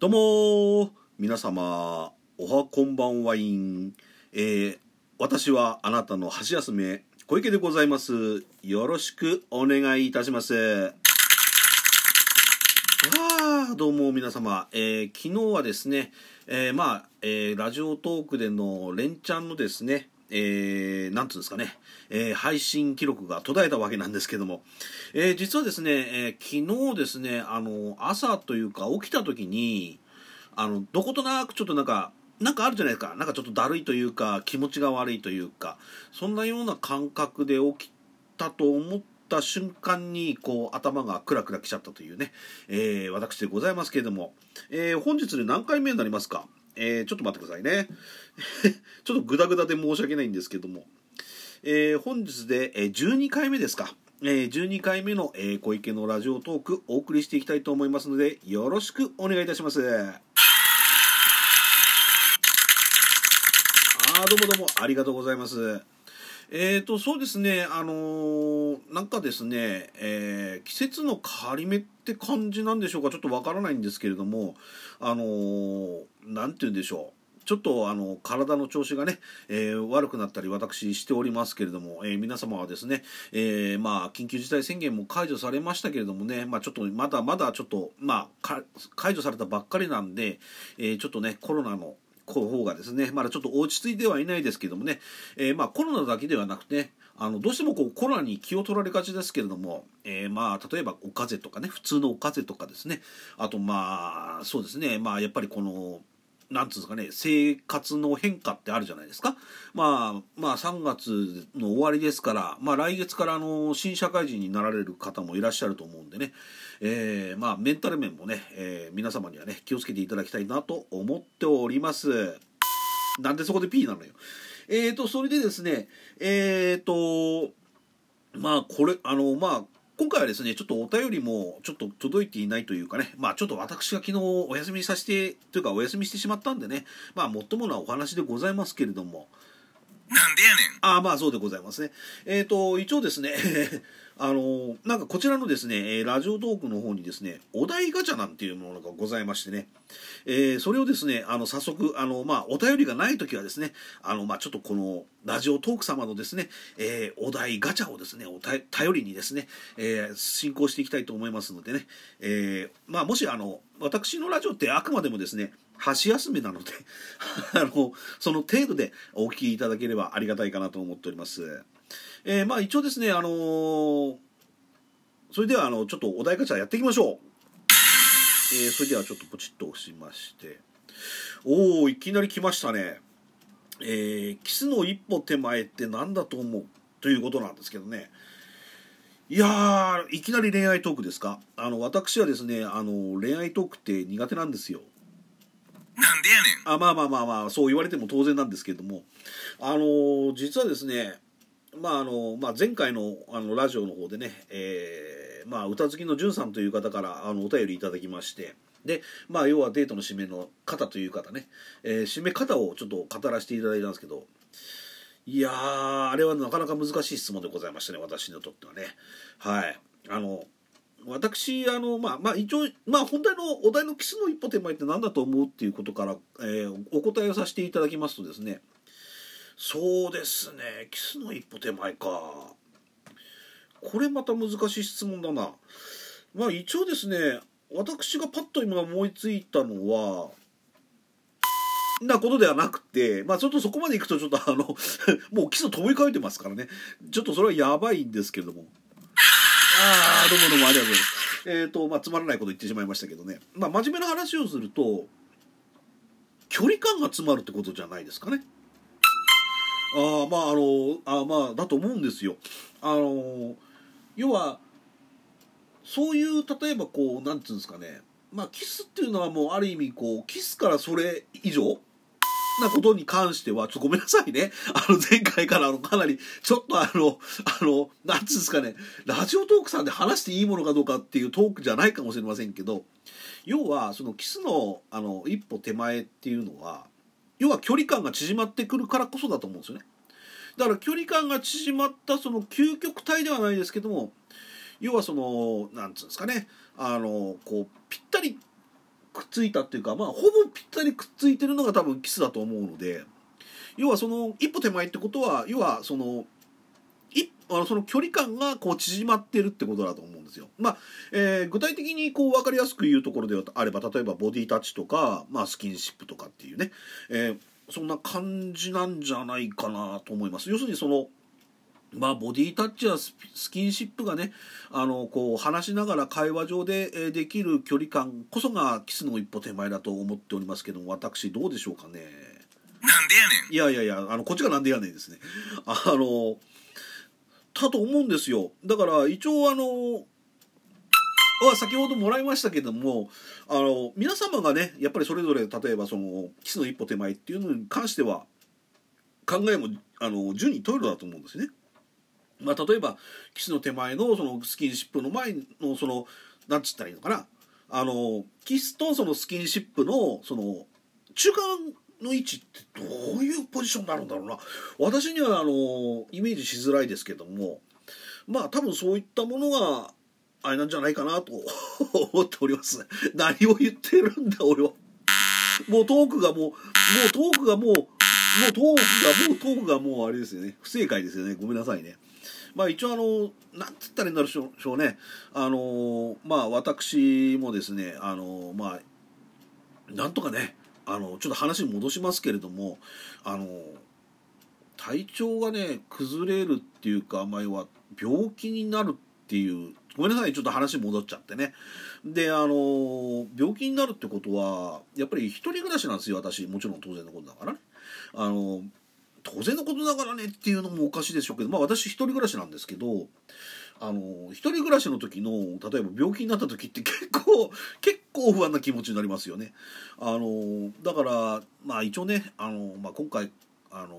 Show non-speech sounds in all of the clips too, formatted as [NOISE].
どうも皆様おはこんばんはいん、えー、私はあなたの箸休め小池でございます。よろしくお願いいたします。あどうも皆様、えー、昨日はですね、えー、まあ、えー、ラジオトークでの連チャンのですねえー、なんつうんですかね、えー、配信記録が途絶えたわけなんですけども、えー、実はですね、えー、昨日ですね、あの、朝というか起きた時に、あの、どことなくちょっとなんか、なんかあるじゃないですか。なんかちょっとだるいというか、気持ちが悪いというか、そんなような感覚で起きたと思った瞬間に、こう、頭がクラクラきちゃったというね、えー、私でございますけれども、えー、本日で何回目になりますか？え、ちょっと待ってくださいね。[LAUGHS] ちょっとグダグダで申し訳ないんですけども、えー、本日で12回目ですか。え、12回目の、え、小池のラジオトークお送りしていきたいと思いますので、よろしくお願いいたします。あどうもどうもありがとうございます。えーと、そうですね、あのー、なんかですね、えー、季節の変わり目って感じなんでしょうか、ちょっとわからないんですけれども、あのー、なんて言うんでしょう。ちょっとあの体の調子がね、えー、悪くなったり私しておりますけれども、えー、皆様はですね、えー、まあ緊急事態宣言も解除されましたけれどもね、まあちょっとまだまだちょっとまあ解除されたばっかりなんで、えちょっとねコロナの方がですね、まだちょっと落ち着いてはいないですけどもね、えー、まあコロナだけではなくて、あのどうしてもこうコロナに気を取られがちですけれども、えー、まあ例えばお風邪とかね普通のお風邪とかですねあとまあそうですねまあやっぱりこのなんつうんですかね生活の変化ってあるじゃないですか。まあまあ3月の終わりですからまあ来月からあの新社会人になられる方もいらっしゃると思うんでね、えー、まあメンタル面もね、えー、皆様にはね気をつけていただきたいなと思っております。なんでそこで P なのよ。えーとそれでですねえーとまあこれあのまあ今回はですね、ちょっとお便りもちょっと届いていないというかね、まあちょっと私が昨日お休みさせて、というかお休みしてしまったんでね、まあもっともなお話でございますけれども、なんでやねん。ああ、まあそうでございますね。えっ、ー、と、一応ですね、あの、なんかこちらのですね、ラジオトークの方にですね、お題ガチャなんていうものがございましてね、えー、それをですね、あの、早速、あの、まあ、お便りがない時はですね、あの、まあ、ちょっとこの、ラジオトーク様のですね、えー、お題ガチャをですね、お頼りにですね、えー、進行していきたいと思いますのでね、え、まあ、もしあの、私のラジオってあくまでもですね、箸休めなので [LAUGHS] あの、その程度でお聞きいただければありがたいかなと思っております。えー、まあ一応ですね、あのー、それではあのちょっとお題ガチャやっていきましょう。えー、それではちょっとポチッと押しまして。おおいきなり来ましたね。えー、キスの一歩手前って何だと思う？ということなんですけどね。いやいきなり恋愛トークですか？あの、私はですね、あの、恋愛トークって苦手なんですよ。なんでやねん。あ、まあまあまあまあ、そう言われても当然なんですけども、あの、実はですね、まああのまあ、前回のあのラジオの方でね、えーまあ、歌好きのじゅんさんという方からあのお便りいただきましてで、まあ、要はデートの締めの方という方ね、えー、締め方をちょっと語らせていただいたんですけどいやーあれはなかなか難しい質問でございましたね私にとってはね。はい。あの私あのまあまあ一応まあ本題のお題のキスの一歩手前って何だと思うっていうことから、えー、お答えをさせていただきますとですねそうですねキスの一歩手前かこれまた難しい質問だなまあ一応ですね私がパッと今思いついたのはなことではなくて、まあちょっとそこまでいくとちょっとあの [LAUGHS] もうキス飛び交えてますからね。ちょっとそれはやばいんですけれども。ああ、どうもどうもありがとうございます。えっ、ー、と、まあつまらないこと言ってしまいましたけどね。まあ真面目な話をすると、距離感が詰まるってことじゃないですかね。あまああのあまあだと思うんですよ。あの要はそういう例えばこうなんていうんですかねまあキスっていうのはもうある意味こうキスからそれ以上なことに関しては、ちょっとごめんなさいね。あの、前回からあの、かなり、ちょっとあの、あの、なんつうんですかね、ラジオトークさんで話していいものかどうかっていうトークじゃないかもしれませんけど、要は、そのキスの、あの、一歩手前っていうのは、要は距離感が縮まってくるからこそだと思うんですよね。だから距離感が縮まったその究極体ではないですけども要はその何て言うんですかねあのこうぴったりくっついたっていうかまあほぼぴったりくっついてるのが多分キスだと思うので要はその一歩手前ってことは要はそのあのその距離感がこう縮まってるってことだと思うんですよ。まあえー具体的にこう分かりやすく言うところであれば例えばボディタッチとか、まあ、スキンシップとかっていうね、えーそんな感じなんじゃないかなと思います。要するにそのまあ、ボディタッチやススキンシップがねあのこう話しながら会話上でえーできる距離感こそがキスの一歩手前だと思っておりますけども私どうでしょうかねなんでやねんいやいやいやあのこっちがなんでやねんですねあのだと思うんですよだから一応あのは先ほどもらいましたけどもあの皆様がねやっぱりそれぞれ例えばそのキスの一歩手前っていうのに関しては考えもあの順にトイレだと思うんですね。まあ、例えばキスの手前のそのスキンシップの前のそのなんつったらいいのかなあのキスとそのスキンシップのその中間の位置ってどういうポジションになるんだろうな。私にはあのイメージしづらいですけどもまあ多分そういったものがあれなんじゃないかなと [LAUGHS] 思っております。何を言ってるんだ俺は。もうトークがもうもうトークがもうもうトークがもうトークがもうあれですよね。不正解ですよね。ごめんなさいね。まあ一応あのなんつったらいいんだろうね。あのまあ私もですねあのまあなんとかねあのちょっと話戻しますけれどもあの体調がね崩れるっていうか前は病気になるっていうごめんなさいちょっと話戻っちゃってね。であの病気になるってことはやっぱり一人暮らしなんですよ私。もちろん当然のことだからね。あの当然のことだからねっていうのもおかしいでしょうけどまあ私一人暮らしなんですけどあの一人暮らしの時の例えば病気になった時って結構結構不安な気持ちになりますよね。あのだからまあ一応ねあの、まあ、今回あの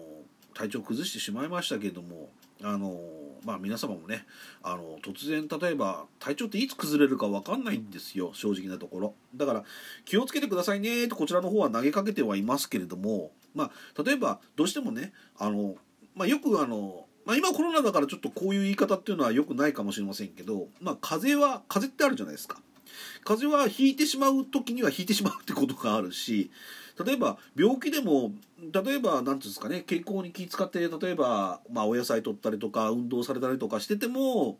体調崩してしまいましたけれどもあのまあ皆様もねあの突然例えば体調っていつ崩れるか分かんないんですよ正直なところだから気をつけてくださいねとこちらの方は投げかけてはいますけれどもまあ例えばどうしてもねあの、まあ、よくあのまあ、今コロナだからちょっとこういう言い方っていうのは良くないかもしれませんけど、まあ、風邪は風邪ってあるじゃないですか。風邪はひいてしまう時にはひいてしまうってことがあるし例えば病気でも例えば何ていうんですかね健康に気遣って例えば、まあ、お野菜取ったりとか運動されたりとかしてても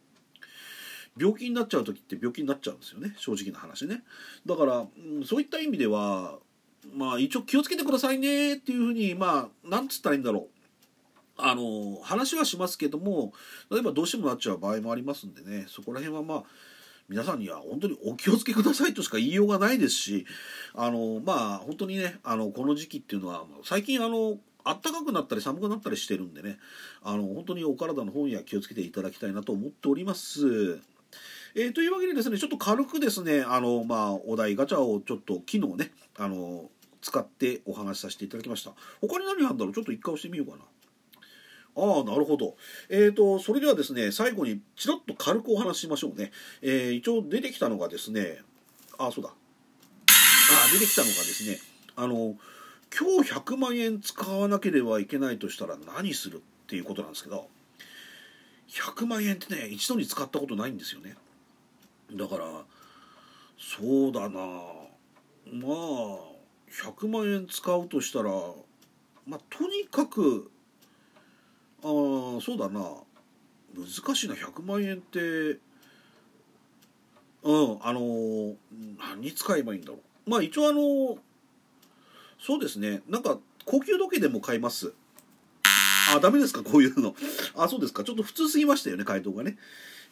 病気になっちゃう時って病気になっちゃうんですよね正直な話ね。だから、うんそういった意味ではまあ一応気をつけてくださいねっていうふうにまあなんつったらいいんだろう。あの話はしますけども例えばどうしてもなっちゃう場合もありますんでねそこら辺はまあ皆さんには本当にお気をつけくださいとしか言いようがないですしあのまあ本当にねあのこの時期っていうのは最近あの暖かくなったり寒くなったりしてるんでねあの本当にお体の方には気をつけていただきたいなと思っております。えーというわけでですねちょっと軽くですねあの、まあ、お題ガチャをちょっと昨日ねあの使ってお話しさせていただきました。他に何あるんだろう？ちょっと一回押してみようかな。ああなるほど。えーとそれではですね最後にちらっと軽くお話ししましょうね、えー一応出てきたのがですねああそうだ。ああ出てきたのがですねあの今日100万円使わなければいけないとしたら何するっていうことなんですけど100万円ってね一度に使ったことないんですよね。だからそうだな。まあ100万円使うとしたらまあとにかくああそうだな。難しいな。100万円って。うんあの何に使えばいいんだろう。まあ一応あのそうですね。なんか高級時計でも買います。あダメですか？こういうの。あそうですか。ちょっと普通すぎましたよね回答がね。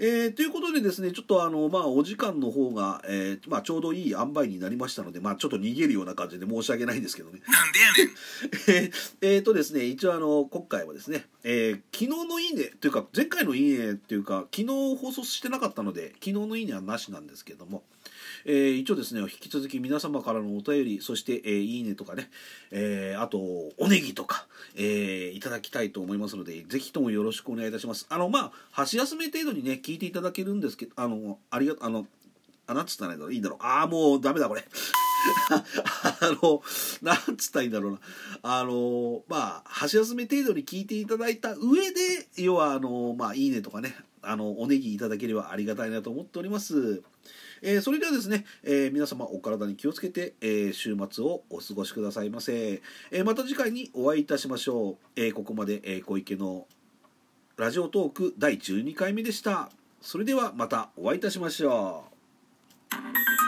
えーということでですねちょっとあのまあお時間の方が、えーまあ、ちょうどいい塩梅になりましたのでまあちょっと逃げるような感じで申し訳ないんですけどね。なんでやねん。[LAUGHS] えーえーとですね一応あの今回はですね、えー昨日の「いいね」というか前回の「いいね」っていうか昨日放送してなかったので昨日の「いいね」はなしなんですけども、えー一応ですね引き続き皆様からのお便りそして、えーいいね」とかね、えーあとおネギとか、えーいただきたいと思いますのでぜひともよろしくお願いいたします。あのまあ箸休め程度にね聞いていただけるんですけどあのありがあのあなんつったらいいんだろう。いいんだろうああもうダメだこれ。[LAUGHS] あのなんつったらいいんだろうな。あのまあ箸休め程度に聞いていただいた上で要はあのまあいいねとかねあのおネギいただければありがたいなと思っております。えーそれではですね、えー皆様お体に気をつけて、えー週末をお過ごしくださいませ、えまた次回にお会いいたしましょう、えここまで、え小池のラジオトーク第12回目でした。それではまたお会いいたしましょう。